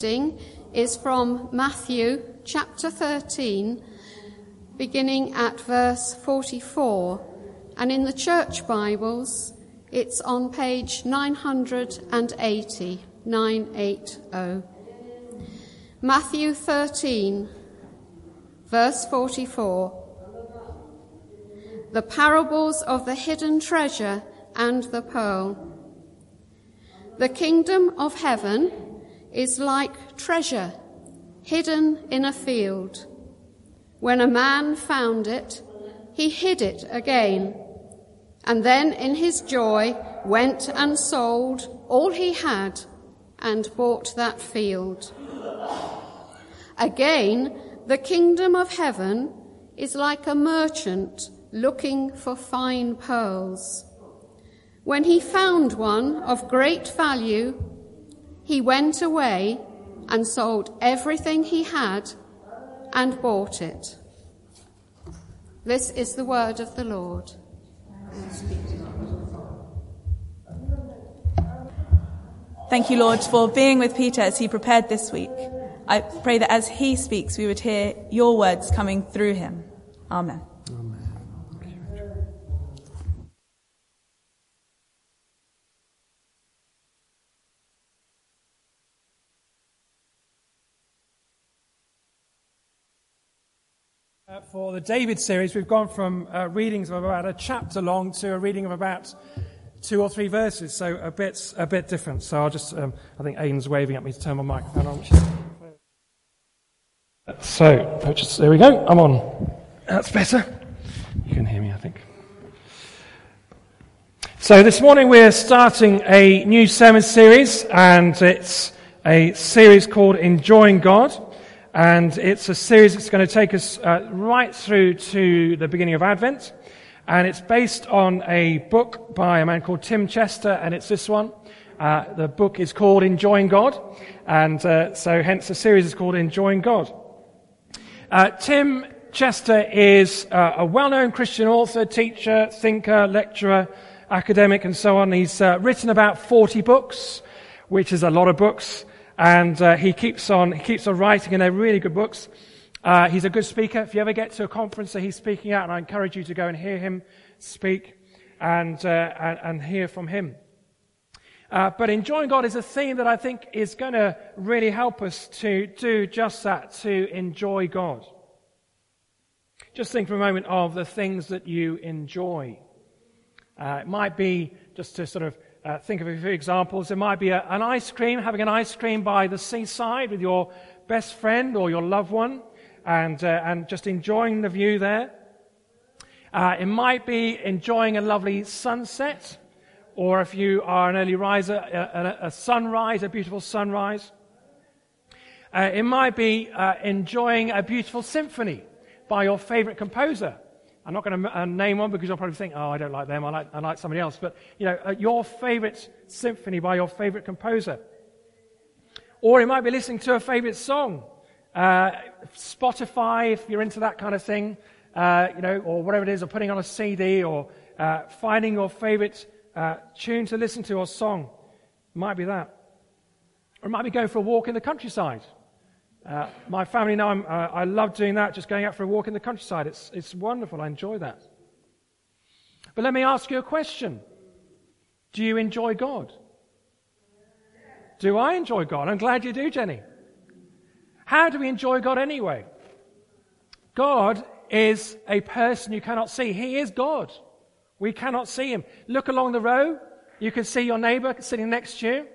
is from Matthew chapter 13, beginning at verse 44. And in the church Bibles, it's on page 980, 980. Matthew 13, verse 44. The parables of the hidden treasure and the pearl. The kingdom of heaven is like treasure hidden in a field. When a man found it, he hid it again, and then in his joy went and sold all he had and bought that field. Again, the kingdom of heaven is like a merchant looking for fine pearls. When he found one of great value, he went away and sold everything he had and bought it. This is the word of the Lord. Thank you, Lord, for being with Peter as he prepared this week. I pray that as he speaks, we would hear your words coming through him. Amen. Uh, for the David series, we've gone from uh, readings of about a chapter long to a reading of about two or three verses, so a bit, a bit different. So I'll just, um, I think Aiden's waving at me to turn my microphone on. Which is... So, just, there we go, I'm on. That's better. You can hear me, I think. So this morning we're starting a new sermon series, and it's a series called Enjoying God. And it's a series that's going to take us uh, right through to the beginning of Advent. And it's based on a book by a man called Tim Chester, and it's this one. Uh, the book is called Enjoying God, and uh, so hence the series is called Enjoying God. Uh, Tim Chester is uh, a well-known Christian author, teacher, thinker, lecturer, academic, and so on. He's uh, written about 40 books, which is a lot of books and uh, he keeps on he keeps on writing, and they're really good books. Uh, he's a good speaker. If you ever get to a conference that he's speaking at, and I encourage you to go and hear him speak and uh, and, and, hear from him. Uh, but enjoying God is a theme that I think is going to really help us to do just that, to enjoy God. Just think for a moment of the things that you enjoy. Uh, it might be just to sort of uh, think of a few examples. It might be a, an ice cream, having an ice cream by the seaside with your best friend or your loved one, and, uh, and just enjoying the view there. Uh, it might be enjoying a lovely sunset, or if you are an early riser, a, a, a sunrise, a beautiful sunrise. Uh, it might be uh, enjoying a beautiful symphony by your favorite composer. I'm not going to uh, name one because you'll probably think, oh, I don't like them. I like, I like somebody else. But, you know, uh, your favorite symphony by your favorite composer. Or it might be listening to a favorite song. Uh, Spotify, if you're into that kind of thing, uh, you know, or whatever it is, or putting on a CD, or uh, finding your favorite uh, tune to listen to or song. Might be that. Or it might be going for a walk in the countryside. Uh, my family know uh, i love doing that, just going out for a walk in the countryside. It's, it's wonderful. I enjoy that. But let me ask you a question Do you enjoy God? Do I enjoy God? I'm glad you do, Jenny. How do we enjoy God anyway? God is a person you cannot see. He is God. We cannot see him. Look along the row. You can see your neighbor sitting next to you.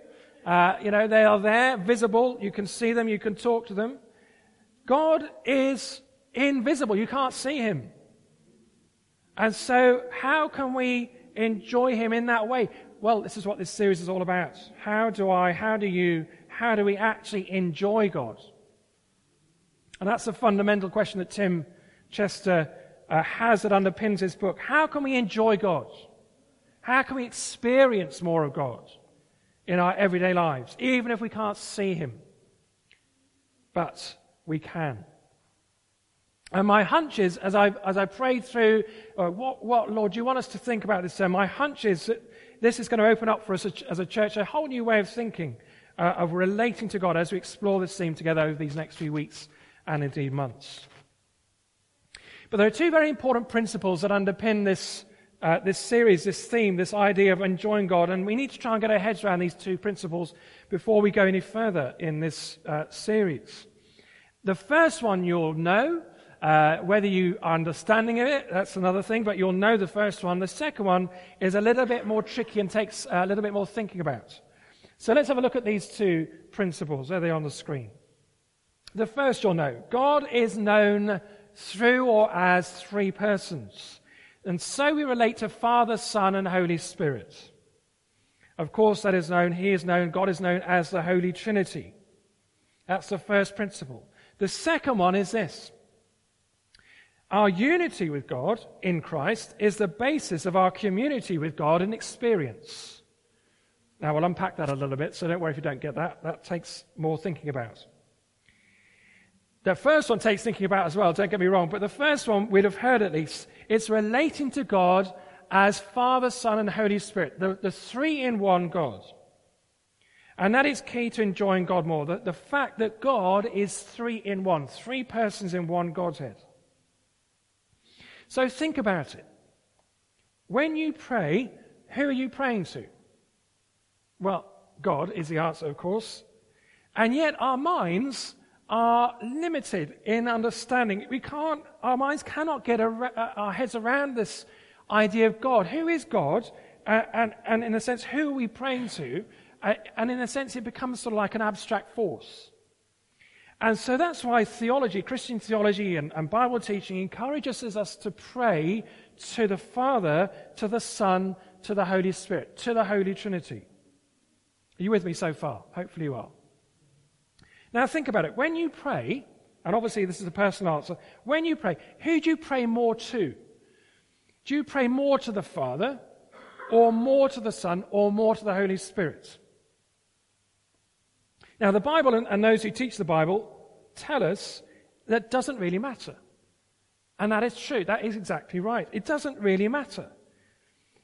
Uh, you know, they are there, visible. You can see them. You can talk to them. God is invisible. You can't see him. And so, how can we enjoy him in that way? Well, this is what this series is all about. How do I, how do you, how do we actually enjoy God? And that's a fundamental question that Tim Chester uh, has that underpins his book. How can we enjoy God? How can we experience more of God? In our everyday lives, even if we can't see Him. But we can. And my hunch is, as I, as I prayed through, uh, what, what, Lord, do you want us to think about this? Uh, my hunch is that this is going to open up for us as a church a whole new way of thinking uh, of relating to God as we explore this theme together over these next few weeks and indeed months. But there are two very important principles that underpin this, uh, this series, this theme, this idea of enjoying God, and we need to try and get our heads around these two principles before we go any further in this uh, series. The first one you'll know, uh, whether you are understanding it, that's another thing, but you'll know the first one. The second one is a little bit more tricky and takes a little bit more thinking about. So let's have a look at these two principles. There they are on the screen. The first you'll know God is known through or as three persons. And so we relate to Father, Son, and Holy Spirit. Of course, that is known, He is known, God is known as the Holy Trinity. That's the first principle. The second one is this. Our unity with God in Christ is the basis of our community with God in experience. Now, we'll unpack that a little bit, so don't worry if you don't get that. That takes more thinking about. The first one takes thinking about as well, don't get me wrong, but the first one we'd have heard at least. It's relating to God as Father, Son, and Holy Spirit, the, the three in one God. And that is key to enjoying God more. The, the fact that God is three in one, three persons in one Godhead. So think about it. When you pray, who are you praying to? Well, God is the answer, of course. And yet our minds are limited in understanding. We can't, our minds cannot get uh, our heads around this idea of God. Who is God? Uh, and, and in a sense, who are we praying to? Uh, and in a sense, it becomes sort of like an abstract force. And so that's why theology, Christian theology and, and Bible teaching encourages us to pray to the Father, to the Son, to the Holy Spirit, to the Holy Trinity. Are you with me so far? Hopefully you are. Now think about it. When you pray, and obviously this is a personal answer, when you pray, who do you pray more to? Do you pray more to the Father, or more to the Son, or more to the Holy Spirit? Now, the Bible and, those who teach the Bible tell us that doesn't really matter. And that is true. That is exactly right. It doesn't really matter.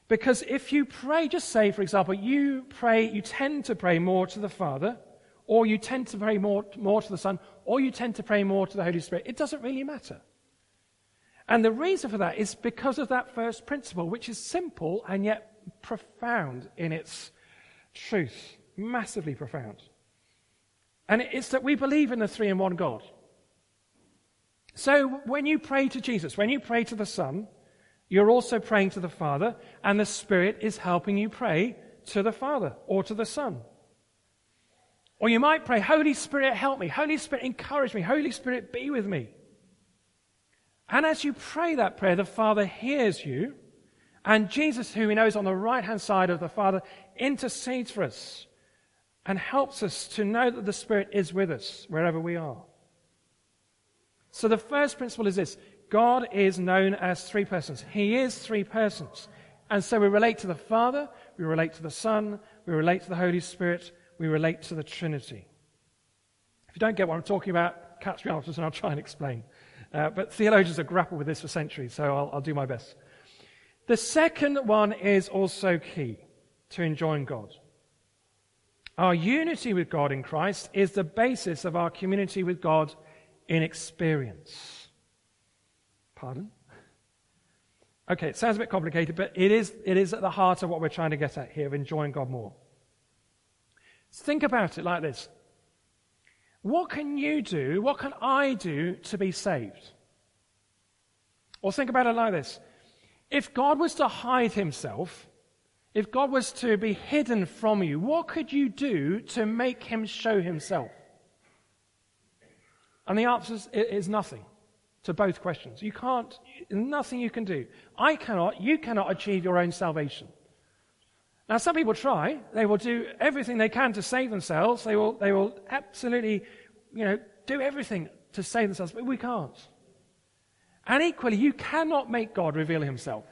Because if you pray, just say, for example, you pray, you tend to pray more to the Father, or you tend to pray more, more to the Son, or you tend to pray more to the Holy Spirit. It doesn't really matter. And the reason for that is because of that first principle, which is simple and yet profound in its truth. Massively profound. And it's that we believe in the three in one God. So when you pray to Jesus, when you pray to the Son, you're also praying to the Father, and the Spirit is helping you pray to the Father or to the Son. Or you might pray, Holy Spirit, help me. Holy Spirit, encourage me. Holy Spirit, be with me. And as you pray that prayer, the Father hears you. And Jesus, who we know is on the right hand side of the Father, intercedes for us and helps us to know that the Spirit is with us wherever we are. So the first principle is this God is known as three persons. He is three persons. And so we relate to the Father, we relate to the Son, we relate to the Holy Spirit, we relate to the Trinity. If you don't get what I'm talking about, catch me afterwards and I'll try and explain. Uh, but theologians have grappled with this for centuries, so I'll, I'll do my best. The second one is also key to enjoying God. Our unity with God in Christ is the basis of our community with God in experience. Pardon? Okay, it sounds a bit complicated, but it is, it is at the heart of what we're trying to get at here enjoying God more. Think about it like this. What can you do, what can I do to be saved? Or think about it like this. If God was to hide himself, if God was to be hidden from you, what could you do to make him show himself? And the answer is nothing to both questions. You can't, nothing you can do. I cannot, you cannot achieve your own salvation. Now, some people try. They will do everything they can to save themselves. They will, they will absolutely, you know, do everything to save themselves, but we can't. And equally, you cannot make God reveal himself.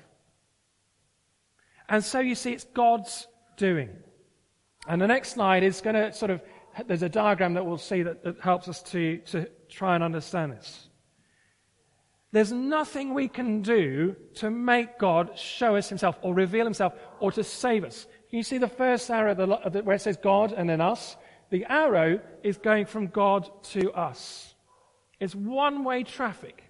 And so you see, it's God's doing. And the next slide is going to sort of, there's a diagram that we'll see that, that helps us to, to try and understand this. There's nothing we can do to make God show us himself or reveal himself or to save us. You see the first arrow where it says God and then us? The arrow is going from God to us. It's one way traffic.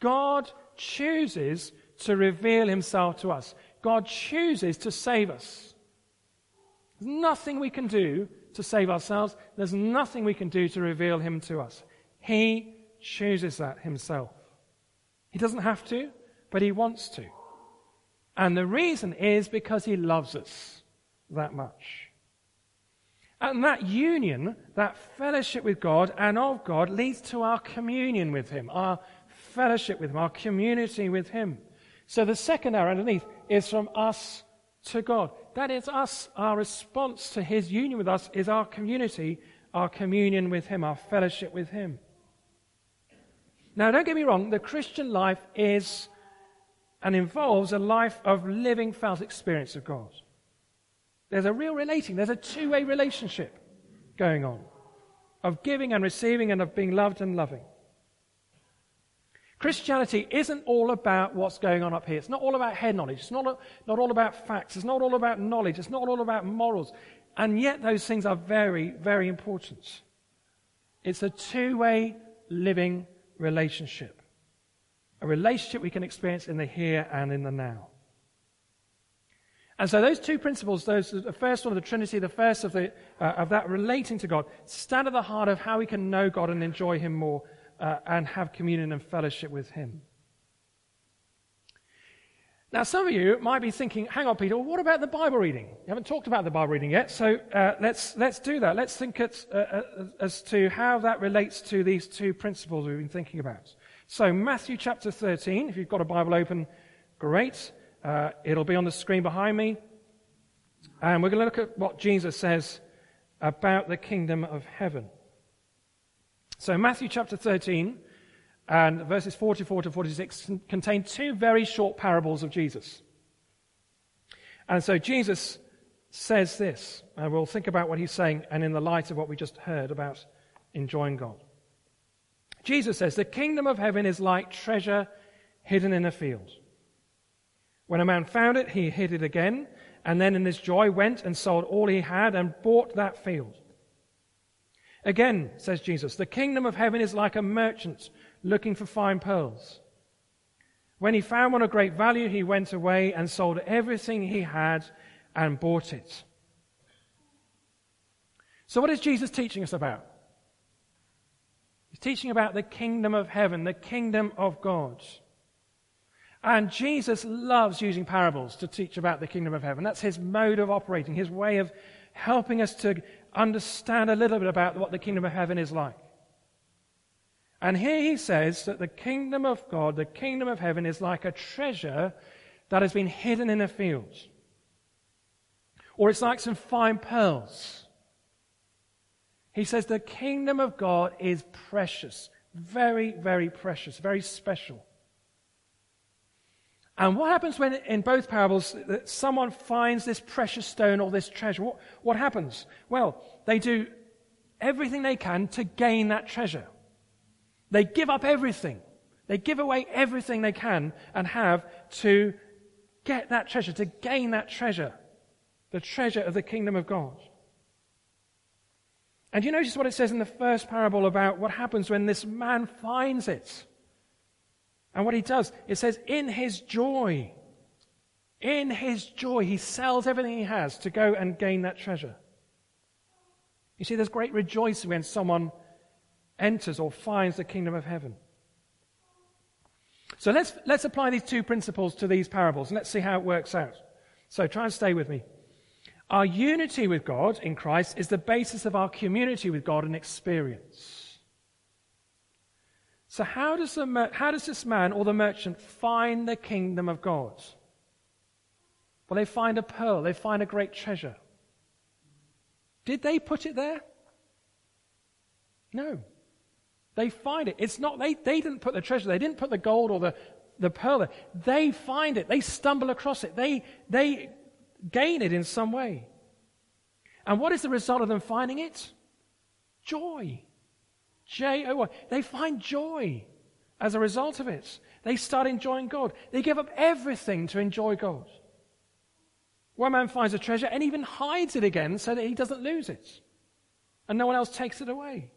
God chooses to reveal himself to us. God chooses to save us. There's nothing we can do to save ourselves. There's nothing we can do to reveal him to us. He chooses that himself. He doesn't have to, but he wants to. And the reason is because he loves us that much. And that union, that fellowship with God and of God leads to our communion with him, our fellowship with him, our community with him. So the second arrow underneath is from us to God. That is us. Our response to his union with us is our community, our communion with him, our fellowship with him. Now, don't get me wrong, the Christian life is and involves a life of living felt experience of God. There's a real relating, there's a two way relationship going on of giving and receiving and of being loved and loving. Christianity isn't all about what's going on up here. It's not all about head knowledge. It's not, not all about facts. It's not all about knowledge. It's not all about morals. And yet those things are very, very important. It's a two way living relationship. A relationship we can experience in the here and in the now. And so those two principles, those, the first one of the Trinity, the first of, the, uh, of that relating to God, stand at the heart of how we can know God and enjoy Him more uh, and have communion and fellowship with Him. Now, some of you might be thinking, hang on, Peter, what about the Bible reading? You haven't talked about the Bible reading yet, so uh, let's, let's do that. Let's think at, uh, uh, as to how that relates to these two principles we've been thinking about. So, Matthew chapter 13, if you've got a Bible open, great. Uh, it'll be on the screen behind me. And we're going to look at what Jesus says about the kingdom of heaven. So, Matthew chapter 13 and verses 44 to 46 contain two very short parables of Jesus. And so, Jesus says this, and we'll think about what he's saying, and in the light of what we just heard about enjoying God. Jesus says, The kingdom of heaven is like treasure hidden in a field. When a man found it, he hid it again, and then in his joy went and sold all he had and bought that field. Again, says Jesus, the kingdom of heaven is like a merchant looking for fine pearls. When he found one of great value, he went away and sold everything he had and bought it. So, what is Jesus teaching us about? He's teaching about the kingdom of heaven, the kingdom of God. And Jesus loves using parables to teach about the kingdom of heaven. That's his mode of operating, his way of helping us to understand a little bit about what the kingdom of heaven is like. And here he says that the kingdom of God, the kingdom of heaven, is like a treasure that has been hidden in a field. Or it's like some fine pearls. He says the kingdom of God is precious, very, very precious, very special. And what happens when, in both parables, that someone finds this precious stone or this treasure? What, what happens? Well, they do everything they can to gain that treasure. They give up everything. They give away everything they can and have to get that treasure, to gain that treasure, the treasure of the kingdom of God. And you notice what it says in the first parable about what happens when this man finds it. And what he does, it says, in his joy, in his joy, he sells everything he has to go and gain that treasure. You see, there's great rejoicing when someone enters or finds the kingdom of heaven. So let's, let's apply these two principles to these parables and let's see how it works out. So try and stay with me. Our unity with God in Christ is the basis of our community with God and experience. So how does, the, how does this man or the merchant find the kingdom of God? Well, they find a pearl. They find a great treasure. Did they put it there? No. They find it. It's not, they, they didn't put the treasure, they didn't put the gold or the, the pearl there. They find it. They stumble across it. They, they gain it in some way. And what is the result of them finding it? Joy. J O Y. They find joy as a result of it. They start enjoying God. They give up everything to enjoy God. One man finds a treasure and even hides it again so that he doesn't lose it. and no one else takes it away.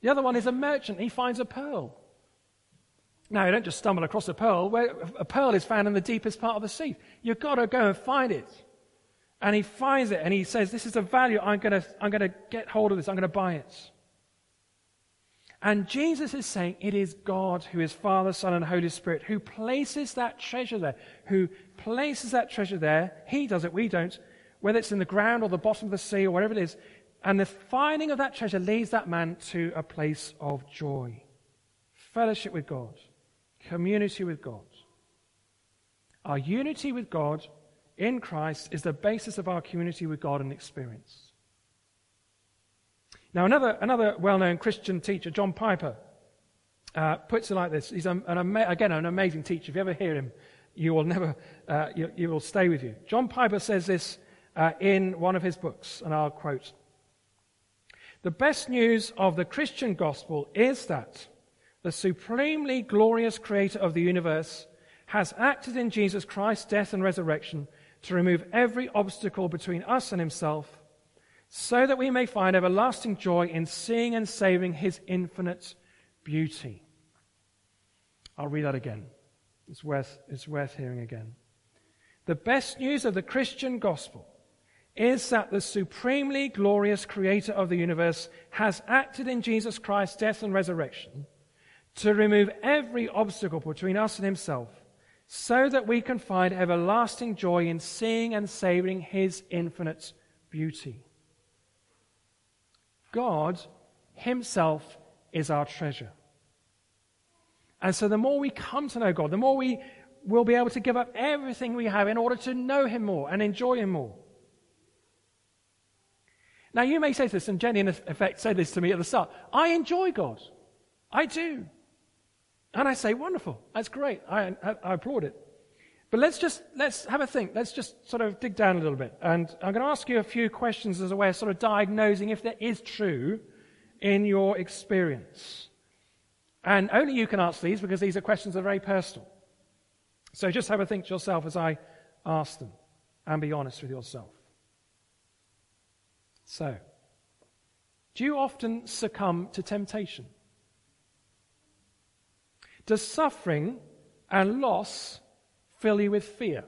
The other one is a merchant. He finds a pearl. Now, you don't just stumble across a pearl. A pearl is found in the deepest part of the sea. You've got to go and find it. And he finds it and he says, This is a value. I'm going to, I'm going to get hold of this. I'm going to buy it. And Jesus is saying it is God who is Father, Son, and Holy Spirit who places that treasure there, who places that treasure there. He does it, we don't. Whether it's in the ground or the bottom of the sea or wherever it is. And the finding of that treasure leads that man to a place of joy. Fellowship with God. Community with God. Our unity with God in Christ is the basis of our community with God and experience. Now, another, another well known Christian teacher, John Piper, uh, puts it like this. He's an, an ama- again an amazing teacher. If you ever hear him, you will never, uh, you, you, will stay with you. John Piper says this uh, in one of his books, and I'll quote The best news of the Christian gospel is that the supremely glorious creator of the universe has acted in Jesus Christ's death and resurrection to remove every obstacle between us and himself so that we may find everlasting joy in seeing and saving his infinite beauty. I'll read that again. It's worth, it's worth hearing again. The best news of the Christian gospel is that the supremely glorious creator of the universe has acted in Jesus Christ's death and resurrection to remove every obstacle between us and himself so that we can find everlasting joy in seeing and savoring his infinite beauty. God Himself is our treasure. And so the more we come to know God, the more we will be able to give up everything we have in order to know Him more and enjoy Him more. Now you may say this, and Jenny in effect said this to me at the start. I enjoy God. I do. And I say, wonderful. That's great. I, I, I applaud it. But let's just, let's have a think. Let's just sort of dig down a little bit. And I'm going to ask you a few questions as a way of sort of diagnosing if that is true in your experience. And only you can answer these because these are questions that are very personal. So just have a think to yourself as I ask them and be honest with yourself. So, do you often succumb to temptation? Does suffering and loss fill you with fear?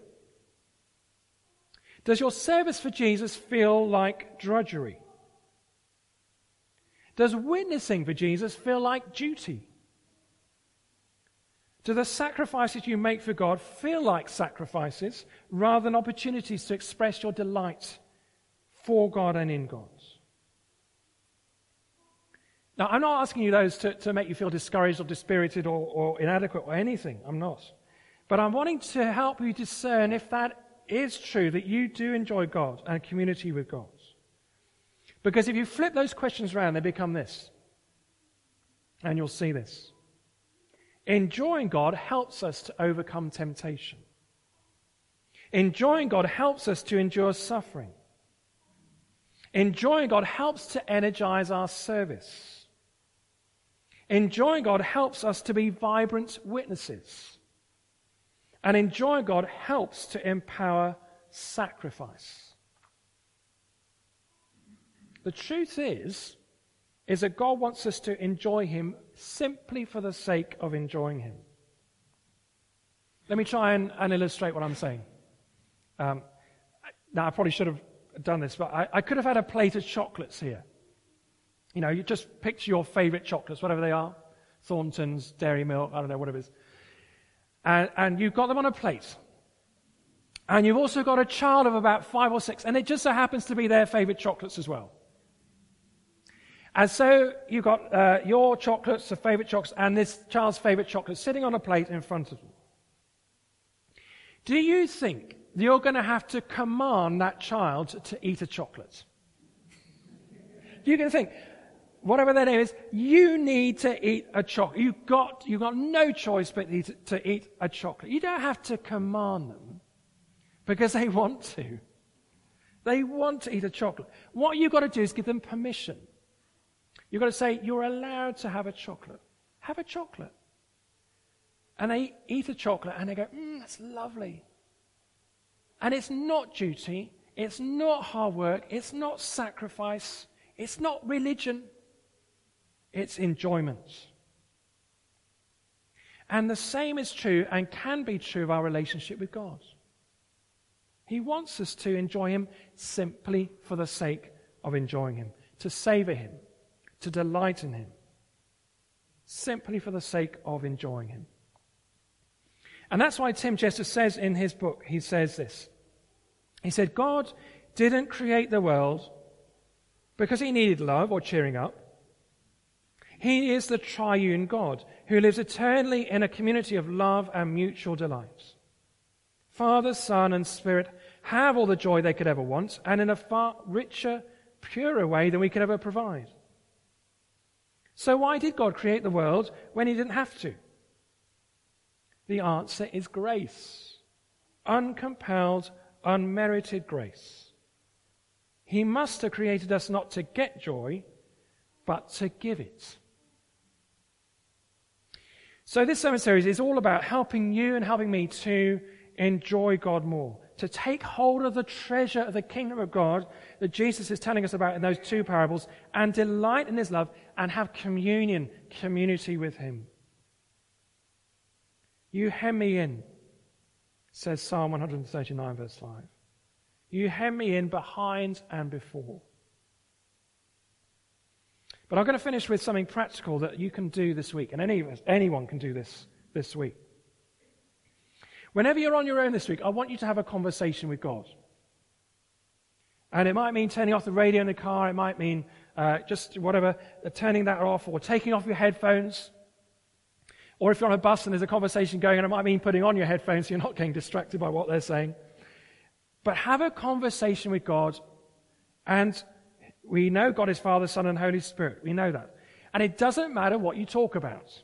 Does your service for Jesus feel like drudgery? Does witnessing for Jesus feel like duty? Do the sacrifices you make for God feel like sacrifices rather than opportunities to express your delight for God and in God? Now, I'm not asking you those to, to make you feel discouraged or dispirited or, or inadequate or anything. I'm not. But I'm wanting to help you discern if that is true, that you do enjoy God and community with God. Because if you flip those questions around, they become this. And you'll see this. Enjoying God helps us to overcome temptation. Enjoying God helps us to endure suffering. Enjoying God helps to energize our service. Enjoying God helps us to be vibrant witnesses. And enjoying God helps to empower sacrifice. The truth is, is that God wants us to enjoy Him simply for the sake of enjoying Him. Let me try and, and illustrate what I'm saying. Um, now, I probably should have done this, but I, I could have had a plate of chocolates here. You know, you just picture your favorite chocolates, whatever they are. Thornton's, Dairy Milk, I don't know, whatever it is and, and you've got them on a plate. And you've also got a child of about five or six, and it just so happens to be their favorite chocolates as well. And so you've got uh, your chocolates, the favorite chocolates, and this child's favorite chocolate sitting on a plate in front of them. Do you think you're going to have to command that child to eat a chocolate? Going to think, whatever their name is, you need to eat a chocolate. You've got, you've got no choice but to eat a chocolate. You don't have to command them because they want to. They want to eat a chocolate. What you've got to do is give them permission. You've got to say, you're allowed to have a chocolate. Have a chocolate. And they eat a chocolate and they go, mmm, that's lovely. And it's not duty. It's not hard work. It's not sacrifice. It's not religion, it's enjoyment. And the same is true and can be true of our relationship with God. He wants us to enjoy Him simply for the sake of enjoying Him, to savor Him, to delight in Him, simply for the sake of enjoying Him. And that's why Tim Chester says in his book, he says this. He said, God didn't create the world because he needed love or cheering up. He is the triune God who lives eternally in a community of love and mutual delight. Father, Son, and Spirit have all the joy they could ever want, and in a far richer, purer way than we could ever provide. So why did God create the world when he didn't have to? The answer is grace. Uncompelled, unmerited grace. He must have created us not to get joy, but to give it. So this sermon series is all about helping you and helping me to enjoy God more, to take hold of the treasure of the kingdom of God that Jesus is telling us about in those two parables and delight in his love and have communion, community with him. You hem me in, says Psalm 139 verse 5. You hem me in behind and before. But I'm going to finish with something practical that you can do this week, and any, anyone can do this this week. Whenever you're on your own this week, I want you to have a conversation with God. And it might mean turning off the radio in the car, it might mean uh, just whatever, uh, turning that off, or taking off your headphones. Or if you're on a bus and there's a conversation going on, it might mean putting on your headphones so you're not getting distracted by what they're saying. But have a conversation with God and we know God is Father, Son, and Holy Spirit. We know that. And it doesn't matter what you talk about.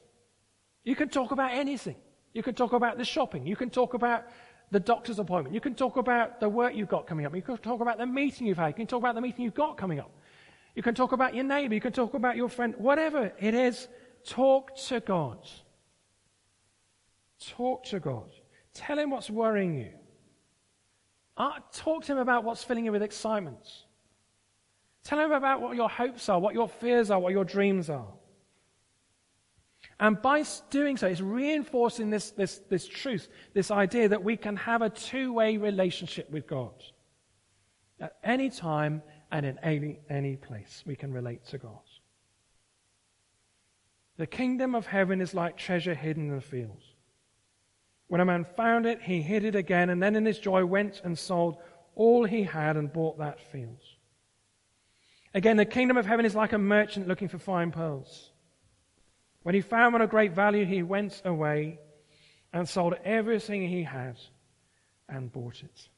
You can talk about anything. You can talk about the shopping. You can talk about the doctor's appointment. You can talk about the work you've got coming up. You can talk about the meeting you've had. You can talk about the meeting you've got coming up. You can talk about your neighbor. You can talk about your friend. Whatever it is, talk to God. Talk to God. Tell him what's worrying you. Uh, talk to him about what's filling you with excitement. Tell him about what your hopes are, what your fears are, what your dreams are. And by doing so, it's reinforcing this, this, this truth, this idea that we can have a two way relationship with God. At any time and in any, any place, we can relate to God. The kingdom of heaven is like treasure hidden in the fields. When a man found it, he hid it again, and then in his joy went and sold all he had and bought that field. Again, the kingdom of heaven is like a merchant looking for fine pearls. When he found one of great value, he went away and sold everything he had and bought it.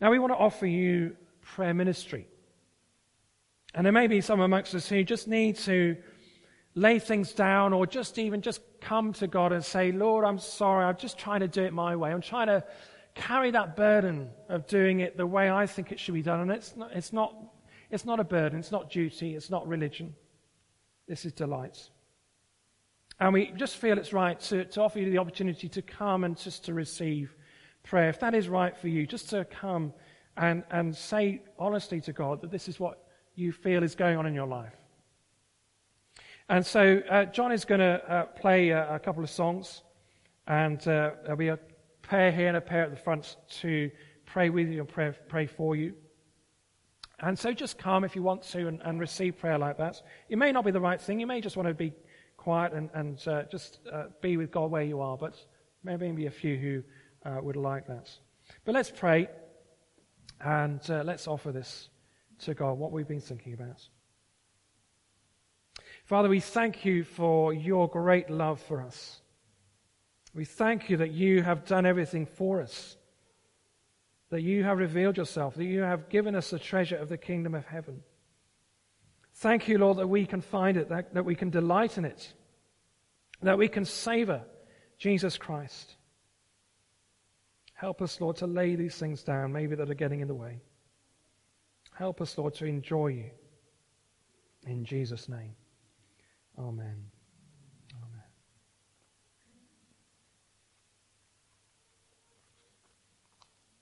Now, we want to offer you prayer ministry. And there may be some amongst us who just need to lay things down or just even just come to God and say, Lord, I'm sorry. I'm just trying to do it my way. I'm trying to carry that burden of doing it the way I think it should be done. And it's not, it's not, it's not a burden, it's not duty, it's not religion. This is delight. And we just feel it's right to, to offer you the opportunity to come and just to receive prayer. If that is right for you, just to come and, and say honestly to God that this is what you feel is going on in your life. And so uh, John is going to uh, play a, a, couple of songs, and uh, there'll be pair here and a pair at the front to pray with you and pray, pray for you. And so just come if you want to and, and, receive prayer like that. It may not be the right thing. You may just want to be quiet and, and uh, just uh, be with God where you are, but maybe a few who uh, would like that. But let's pray and uh, let's offer this to God, what we've been thinking about. Father, we thank you for your great love for us. We thank you that you have done everything for us, that you have revealed yourself, that you have given us the treasure of the kingdom of heaven. Thank you, Lord, that we can find it, that, that we can delight in it, that we can savor Jesus Christ. Help us, Lord, to lay these things down, maybe that are getting in the way. Help us, Lord, to enjoy you. In Jesus' name, amen.